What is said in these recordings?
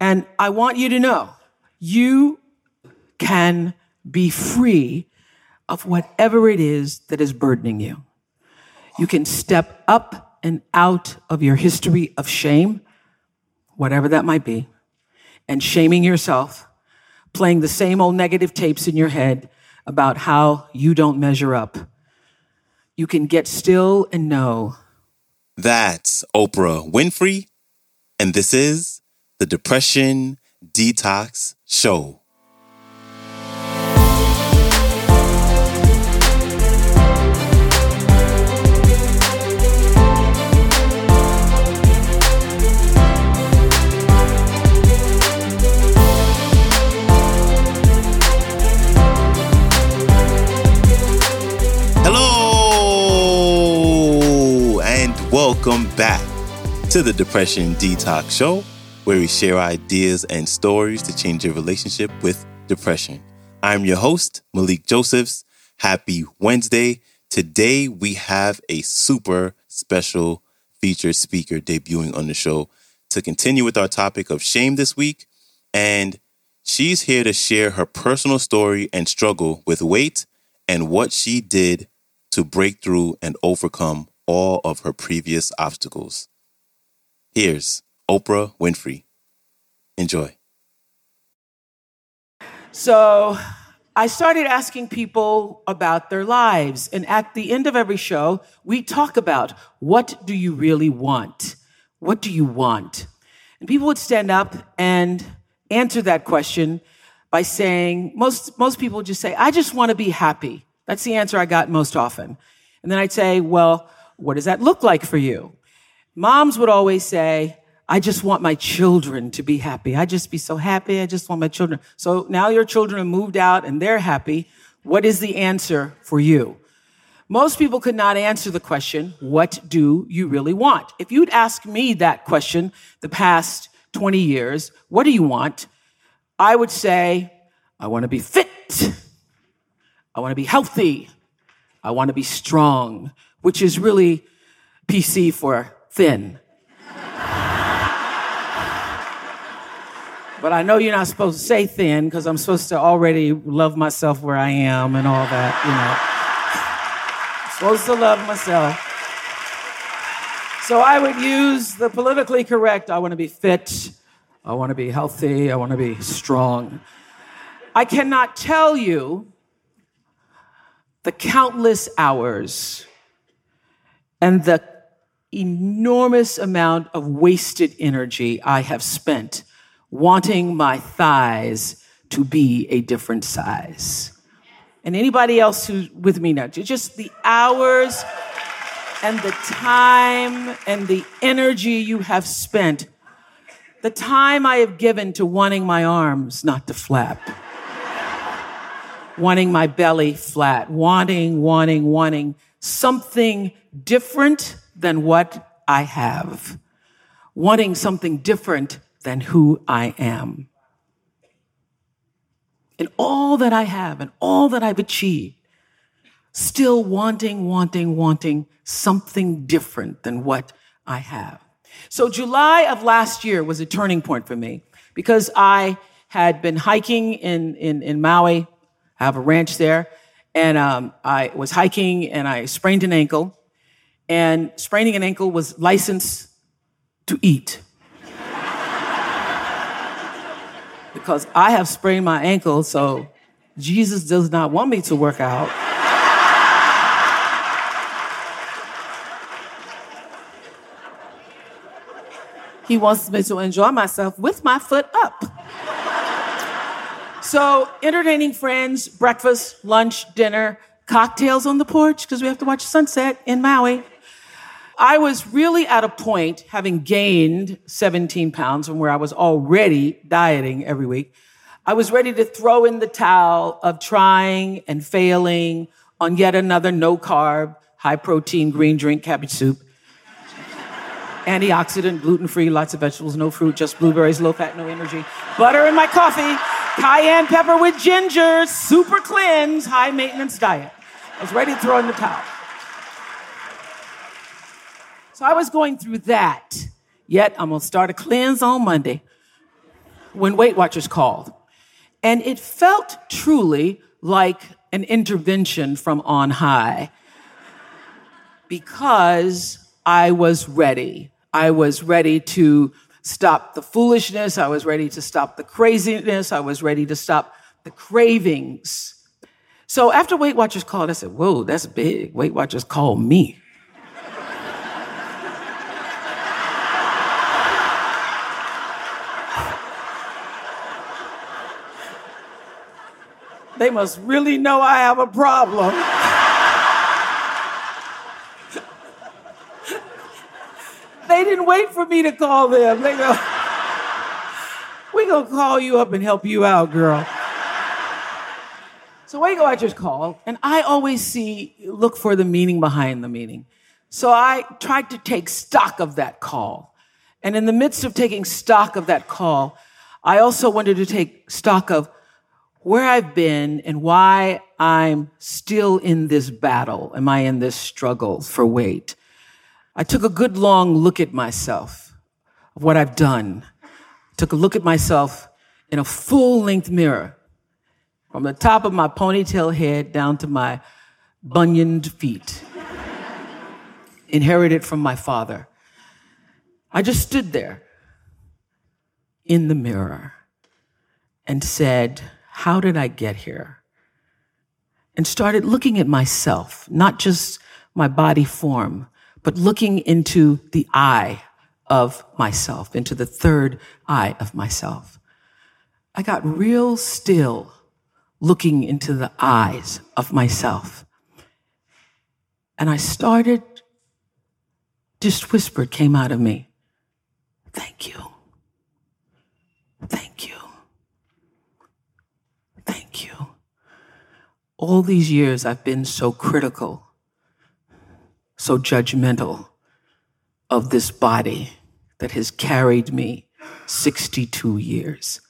And I want you to know you can be free of whatever it is that is burdening you. You can step up and out of your history of shame, whatever that might be, and shaming yourself, playing the same old negative tapes in your head about how you don't measure up. You can get still and know. That's Oprah Winfrey, and this is the Depression Detox Show. Hello, and welcome back to the Depression Detox Show, where we share ideas and stories to change your relationship with depression. I'm your host, Malikee Josephs. Happy Wednesday. Today, we have a super special featured speaker debuting on the show to continue with our topic of shame this week. And she's here to share her personal story and struggle with weight and what she did to break through and overcome all of her previous obstacles. Here's Oprah Winfrey. Enjoy. So I started asking people about their lives. And at the end of every show, we talk about what do you really want? What do you want? And people would stand up and answer that question by saying, most, most people just say, I just want to be happy. That's the answer I got most often. And then I'd say, well, what does that look like for you? Moms would always say, I just want my children to be happy. I just be so happy. I just want my children. So now your children have moved out and they're happy. What is the answer for you? Most people could not answer the question, what do you really want? If you'd asked me that question the past 20 years, what do you want? I would say, I want to be fit. I want to be healthy. I want to be strong, which is really PC for thin. But I know you're not supposed to say thin because I'm supposed to already love myself where I am and all that, you know. I'm supposed to love myself. So I would use the politically correct I want to be fit, I want to be healthy, I want to be strong. I cannot tell you the countless hours and the enormous amount of wasted energy I have spent wanting my thighs to be a different size. And anybody else who's with me now, just the hours and the time and the energy you have spent, the time I have given to wanting my arms not to flap wanting my belly flat, wanting, wanting, wanting something different than what I have, wanting something different than who I am. And all that I have and all that I've achieved, still wanting, wanting, wanting something different than what I have. So July of last year was a turning point for me because I had been hiking in, in, in Maui I have a ranch there. And um, I was hiking and I sprained an ankle. And spraining an ankle was license to eat. Because I have sprained my ankle, so Jesus does not want me to work out. he wants me to enjoy myself with my foot up. So, entertaining friends, breakfast, lunch, dinner, cocktails on the porch because we have to watch sunset in Maui. I was really at a point, having gained 17 pounds from where I was already dieting every week. I was ready to throw in the towel of trying and failing on yet another no carb, high protein green drink cabbage soup. Antioxidant, gluten free, lots of vegetables, no fruit, just blueberries, low fat, no energy. Butter in my coffee, cayenne pepper with ginger, super cleanse, high maintenance diet. I was ready to throw in the towel. So I was going through that. Yet I'm gonna start a cleanse on Monday. when Weight Watchers called. And it felt truly like an intervention from on high because I was ready. I was ready to stop the foolishness. I was ready to stop the craziness. I was ready to stop the cravings. So after Weight Watchers called, I said, Whoa, that's big. Weight Watchers called me. They must really know I have a problem. they didn't wait for me to call them. They go, we gonna call you up and help you out, girl. So Weight Watchers call, and I always see, look for the meaning behind the meaning. So I tried to take stock of that call. And in the midst of taking stock of that call, I also wanted to take stock of where I've been and why I'm still in this battle. Am I in this struggle for weight? I took a good long look at myself, of what I've done. Took a look at myself in a full length mirror, from the top of my ponytail head down to my bunioned feet, inherited from my father. I just stood there in the mirror and said, how did I get here? And started looking at myself, not just my body form, but looking into the eye of myself, into the third eye of myself. I got real still looking into the eyes of myself. And I started, just whispered came out of me, thank you. Thank you. Thank you. All these years I've been so critical, so judgmental of this body that has carried me 62 years.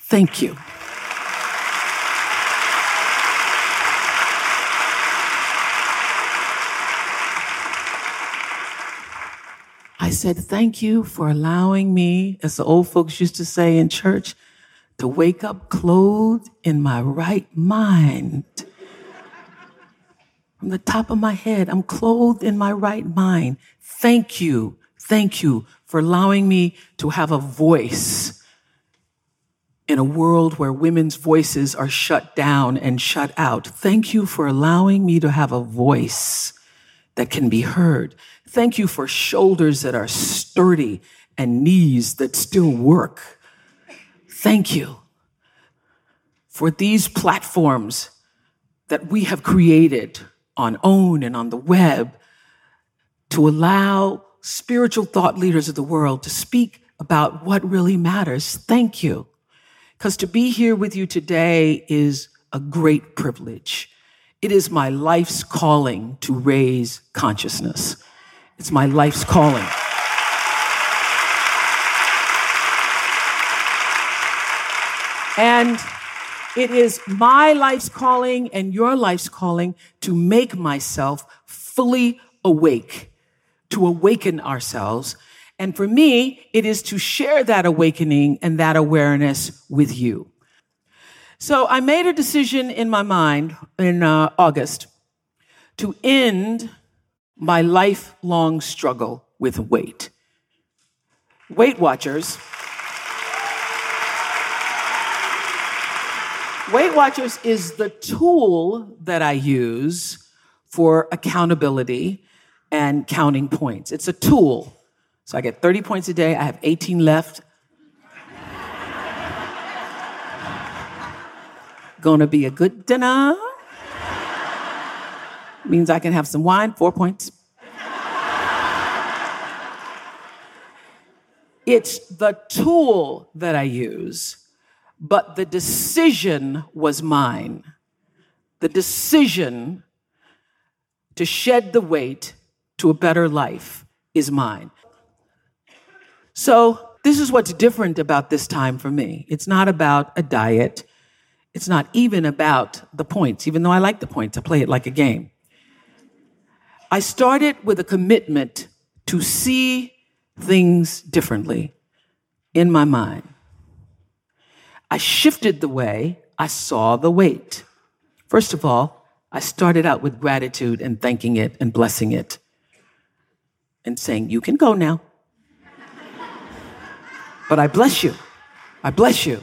Thank you. I said, Thank you for allowing me, as the old folks used to say in church, to wake up clothed in my right mind. From the top of my head, I'm clothed in my right mind. Thank you. Thank you for allowing me to have a voice in a world where women's voices are shut down and shut out. Thank you for allowing me to have a voice that can be heard. Thank you for shoulders that are sturdy and knees that still work. Thank you for these platforms that we have created on OWN and on the web to allow spiritual thought leaders of the world to speak about what really matters. Thank you. Because to be here with you today is a great privilege. It is my life's calling to raise consciousness. It's my life's calling. And it is my life's calling and your life's calling to make myself fully awake, to awaken ourselves. And for me, it is to share that awakening and that awareness with you. So I made a decision in my mind in uh, August to end my lifelong struggle with weight. Weight Watchers Weight Watchers is the tool that I use for accountability and counting points. It's a tool. So I get 30 points a day. I have 18 left. Gonna be a good dinner. Means I can have some wine, four points. It's the tool that I use but the decision was mine. The decision to shed the weight to a better life is mine. So, this is what's different about this time for me. It's not about a diet. It's not even about the points, even though I like the points. I play it like a game. I started with a commitment to see things differently in my mind. I shifted the way I saw the weight. First of all, I started out with gratitude and thanking it and blessing it and saying, You can go now. but I bless you. I bless you.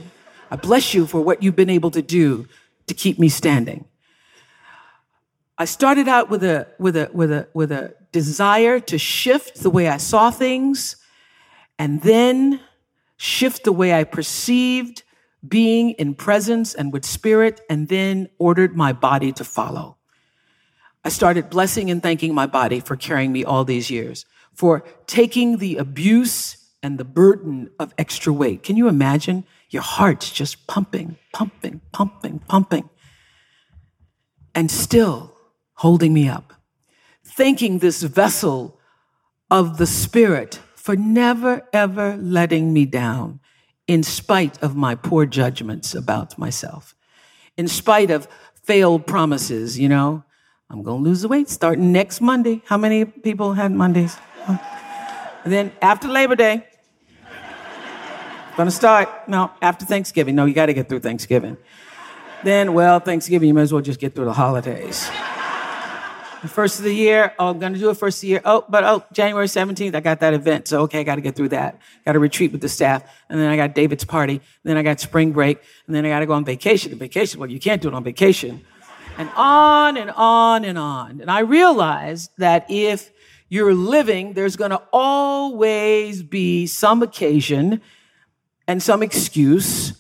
I bless you for what you've been able to do to keep me standing. I started out with a, with a, with a, with a desire to shift the way I saw things and then shift the way I perceived being in presence and with spirit, and then ordered my body to follow. I started blessing and thanking my body for carrying me all these years, for taking the abuse and the burden of extra weight. Can you imagine? Your heart's just pumping, pumping, pumping, pumping, and still holding me up. Thanking this vessel of the Spirit for never, ever letting me down in spite of my poor judgments about myself, in spite of failed promises, you know. I'm going to lose the weight starting next Monday. How many people had Mondays? Then after Labor Day, going to start. No, after Thanksgiving. No, you got to get through Thanksgiving. Then, well, Thanksgiving, you might as well just get through the holidays. The first of the year, oh, I'm going to do it first of the year. Oh, but oh, January 17th, I got that event. So, okay, I got to get through that. Got to retreat with the staff. And then I got David's party. Then I got spring break. And then I got to go on vacation. And vacation, well, you can't do it on vacation. And on and on and on. And I realized that if you're living, there's going to always be some occasion and some excuse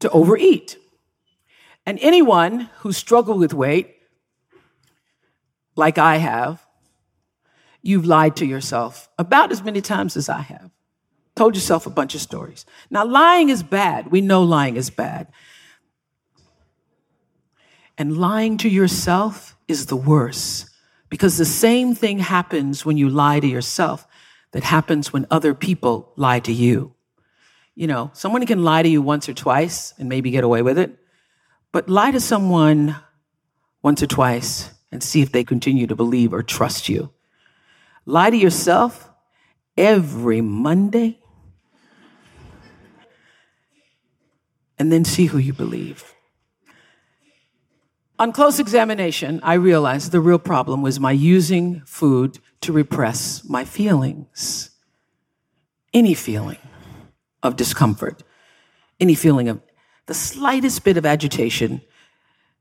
to overeat. And anyone who struggled with weight like I have, you've lied to yourself about as many times as I have. Told yourself a bunch of stories. Now, lying is bad. We know lying is bad. And lying to yourself is the worst because the same thing happens when you lie to yourself that happens when other people lie to you. You know, someone can lie to you once or twice and maybe get away with it, but lie to someone once or twice and see if they continue to believe or trust you. Lie to yourself every Monday and then see who you believe. On close examination, I realized the real problem was my using food to repress my feelings. Any feeling of discomfort, any feeling of the slightest bit of agitation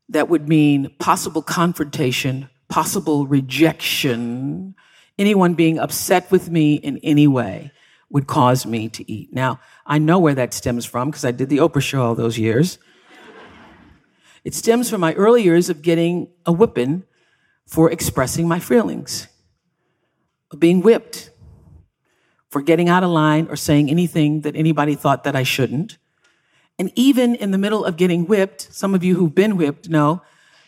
that would mean possible confrontation, possible rejection, anyone being upset with me in any way would cause me to eat. Now, I know where that stems from because I did the Oprah show all those years. It stems from my early years of getting a whipping for expressing my feelings, of being whipped for getting out of line or saying anything that anybody thought that I shouldn't. And even in the middle of getting whipped, some of you who've been whipped know,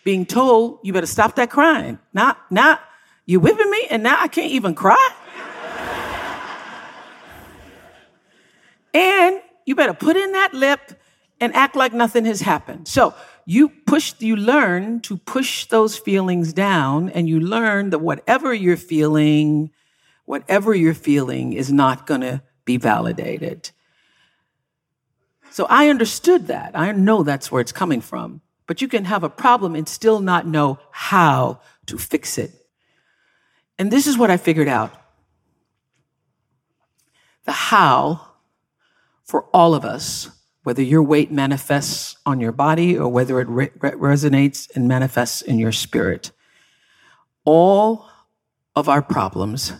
being told, you better stop that crying. Not, not, you whipping me and now I can't even cry? and you better put in that lip and act like nothing has happened. So you push, you learn to push those feelings down and you learn that whatever you're feeling, whatever you're feeling is not going to be validated. So I understood that. I know that's where it's coming from. But you can have a problem and still not know how to fix it. And this is what I figured out. The how for all of us, whether your weight manifests on your body or whether it re- resonates and manifests in your spirit, all of our problems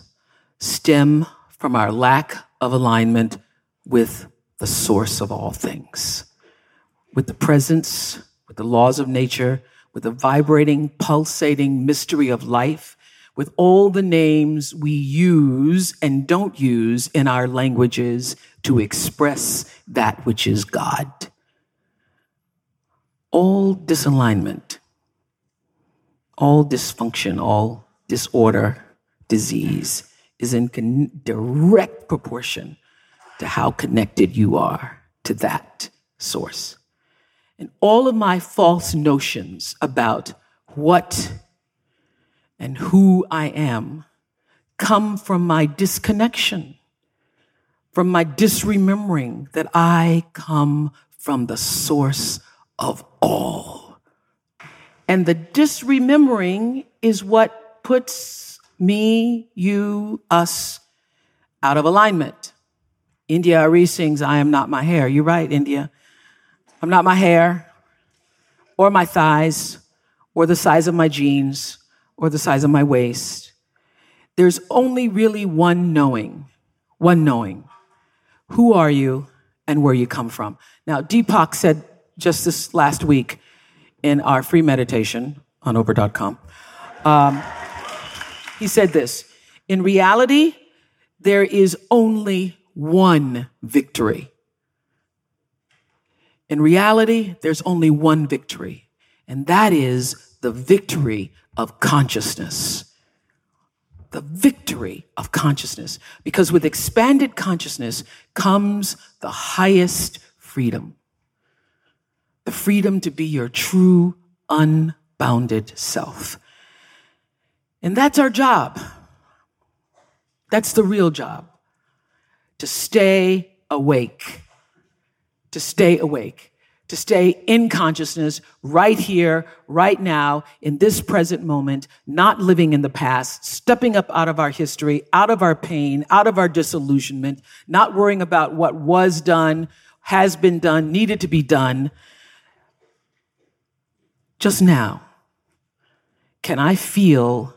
stem from our lack of alignment with the source of all things. With the presence, with the laws of nature, with the vibrating, pulsating mystery of life, with all the names we use and don't use in our languages to express that which is God. All disalignment, all dysfunction, all disorder, disease is in direct proportion to how connected you are to that source. And all of my false notions about what and who I am come from my disconnection from my disremembering that I come from the source of all. And the disremembering is what puts me, you, us out of alignment. India Arie sings, I am not my hair. You're right, India. I'm not my hair, or my thighs, or the size of my jeans, or the size of my waist. There's only really one knowing, one knowing. Who are you and where you come from? Now, Deepak said just this last week in our free meditation on Oprah.com, um, he said this In reality, there is only one victory. In reality, there's only one victory, and that is the victory of consciousness. The victory of consciousness. Because with expanded consciousness comes the highest freedom the freedom to be your true, unbounded self. And that's our job. That's the real job to stay awake, to stay awake, to stay in consciousness right here, right now, in this present moment, not living in the past, stepping up out of our history, out of our pain, out of our disillusionment, not worrying about what was done, has been done, needed to be done. Just now, can I feel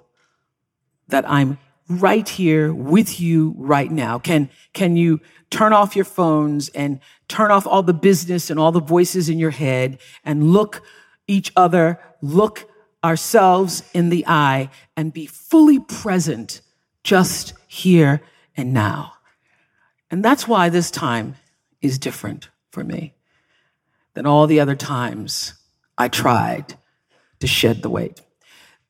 that I'm right here with you right now? Can, can you turn off your phones and turn off all the business and all the voices in your head and look each other, look ourselves in the eye and be fully present just here and now? And that's why this time is different for me than all the other times I tried to shed the weight.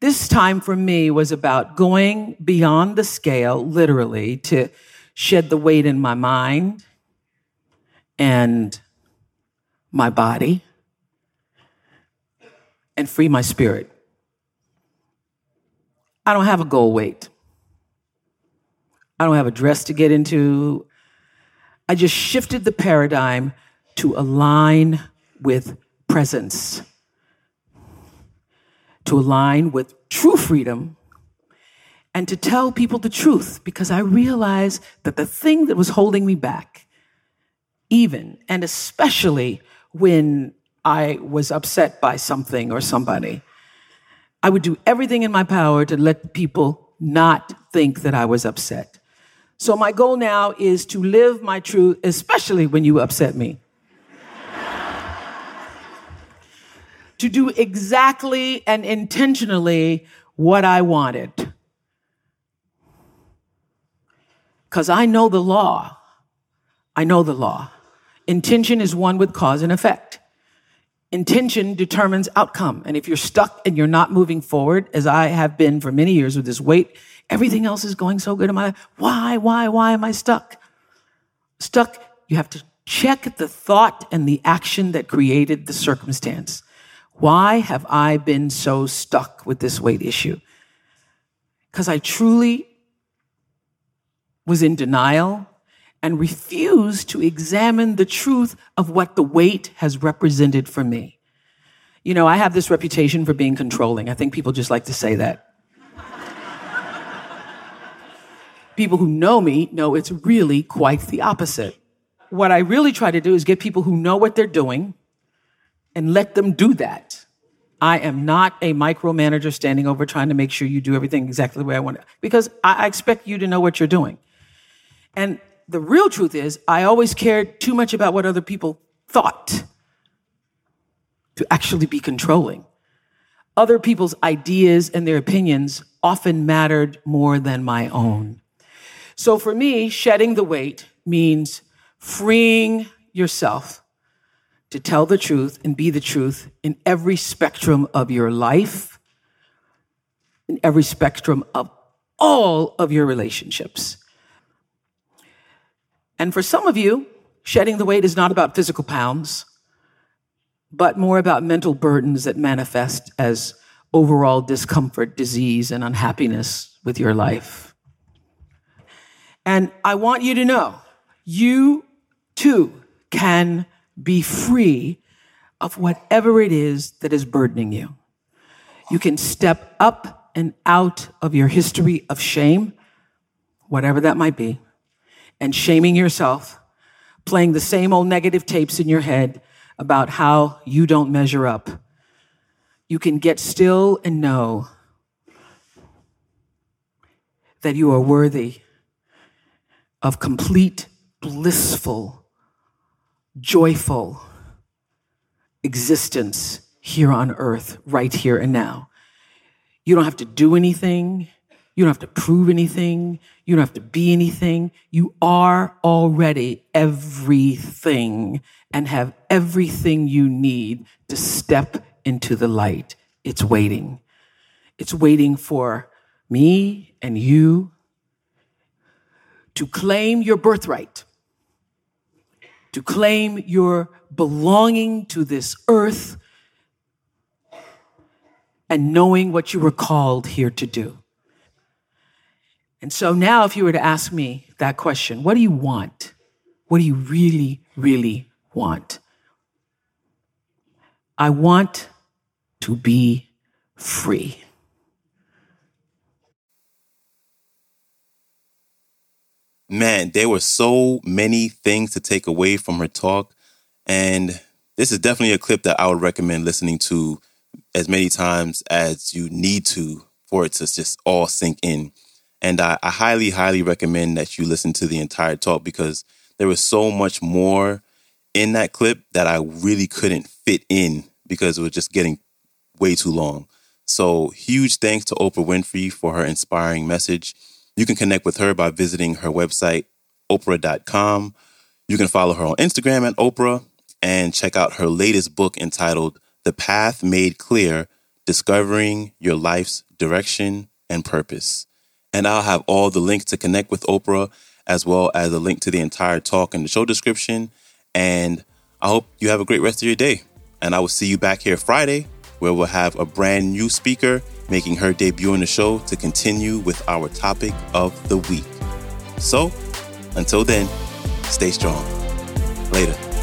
This time for me was about going beyond the scale, literally, to shed the weight in my mind and my body and free my spirit. I don't have a goal weight. I don't have a dress to get into. I just shifted the paradigm to align with presence to align with true freedom and to tell people the truth because I realized that the thing that was holding me back, even and especially when I was upset by something or somebody, I would do everything in my power to let people not think that I was upset. So my goal now is to live my truth, especially when you upset me. To do exactly and intentionally what I wanted. Because I know the law. I know the law. Intention is one with cause and effect. Intention determines outcome. And if you're stuck and you're not moving forward, as I have been for many years with this weight, everything else is going so good in my life. Why, why, why am I stuck? Stuck, you have to check the thought and the action that created the circumstance. Why have I been so stuck with this weight issue? Because I truly was in denial and refused to examine the truth of what the weight has represented for me. You know, I have this reputation for being controlling. I think people just like to say that. people who know me know it's really quite the opposite. What I really try to do is get people who know what they're doing and let them do that. I am not a micromanager standing over trying to make sure you do everything exactly the way I want it, because I expect you to know what you're doing. And the real truth is, I always cared too much about what other people thought to actually be controlling. Other people's ideas and their opinions often mattered more than my own. So for me, shedding the weight means freeing yourself to tell the truth and be the truth in every spectrum of your life, in every spectrum of all of your relationships. And for some of you, shedding the weight is not about physical pounds, but more about mental burdens that manifest as overall discomfort, disease, and unhappiness with your life. And I want you to know you too can be free of whatever it is that is burdening you. You can step up and out of your history of shame, whatever that might be, and shaming yourself, playing the same old negative tapes in your head about how you don't measure up. You can get still and know that you are worthy of complete, blissful, joyful existence here on earth, right here and now. You don't have to do anything. You don't have to prove anything. You don't have to be anything. You are already everything and have everything you need to step into the light. It's waiting. It's waiting for me and you to claim your birthright, to claim your belonging to this earth, and knowing what you were called here to do. And so now, if you were to ask me that question, what do you want? What do you really, really want? I want to be free. Man, there were so many things to take away from her talk. And this is definitely a clip that I would recommend listening to as many times as you need to for it to just all sink in. And I, I highly, highly recommend that you listen to the entire talk because there was so much more in that clip that I really couldn't fit in because it was just getting way too long. So, huge thanks to Oprah Winfrey for her inspiring message. You can connect with her by visiting her website, oprah.com. You can follow her on Instagram at Oprah and check out her latest book entitled The Path Made Clear Discovering Your Life's Direction and Purpose. And I'll have all the links to connect with Oprah as well as a link to the entire talk in the show description. And I hope you have a great rest of your day. And I will see you back here Friday where we'll have a brand new speaker making her debut in the show to continue with our topic of the week. So, until then, stay strong. Later.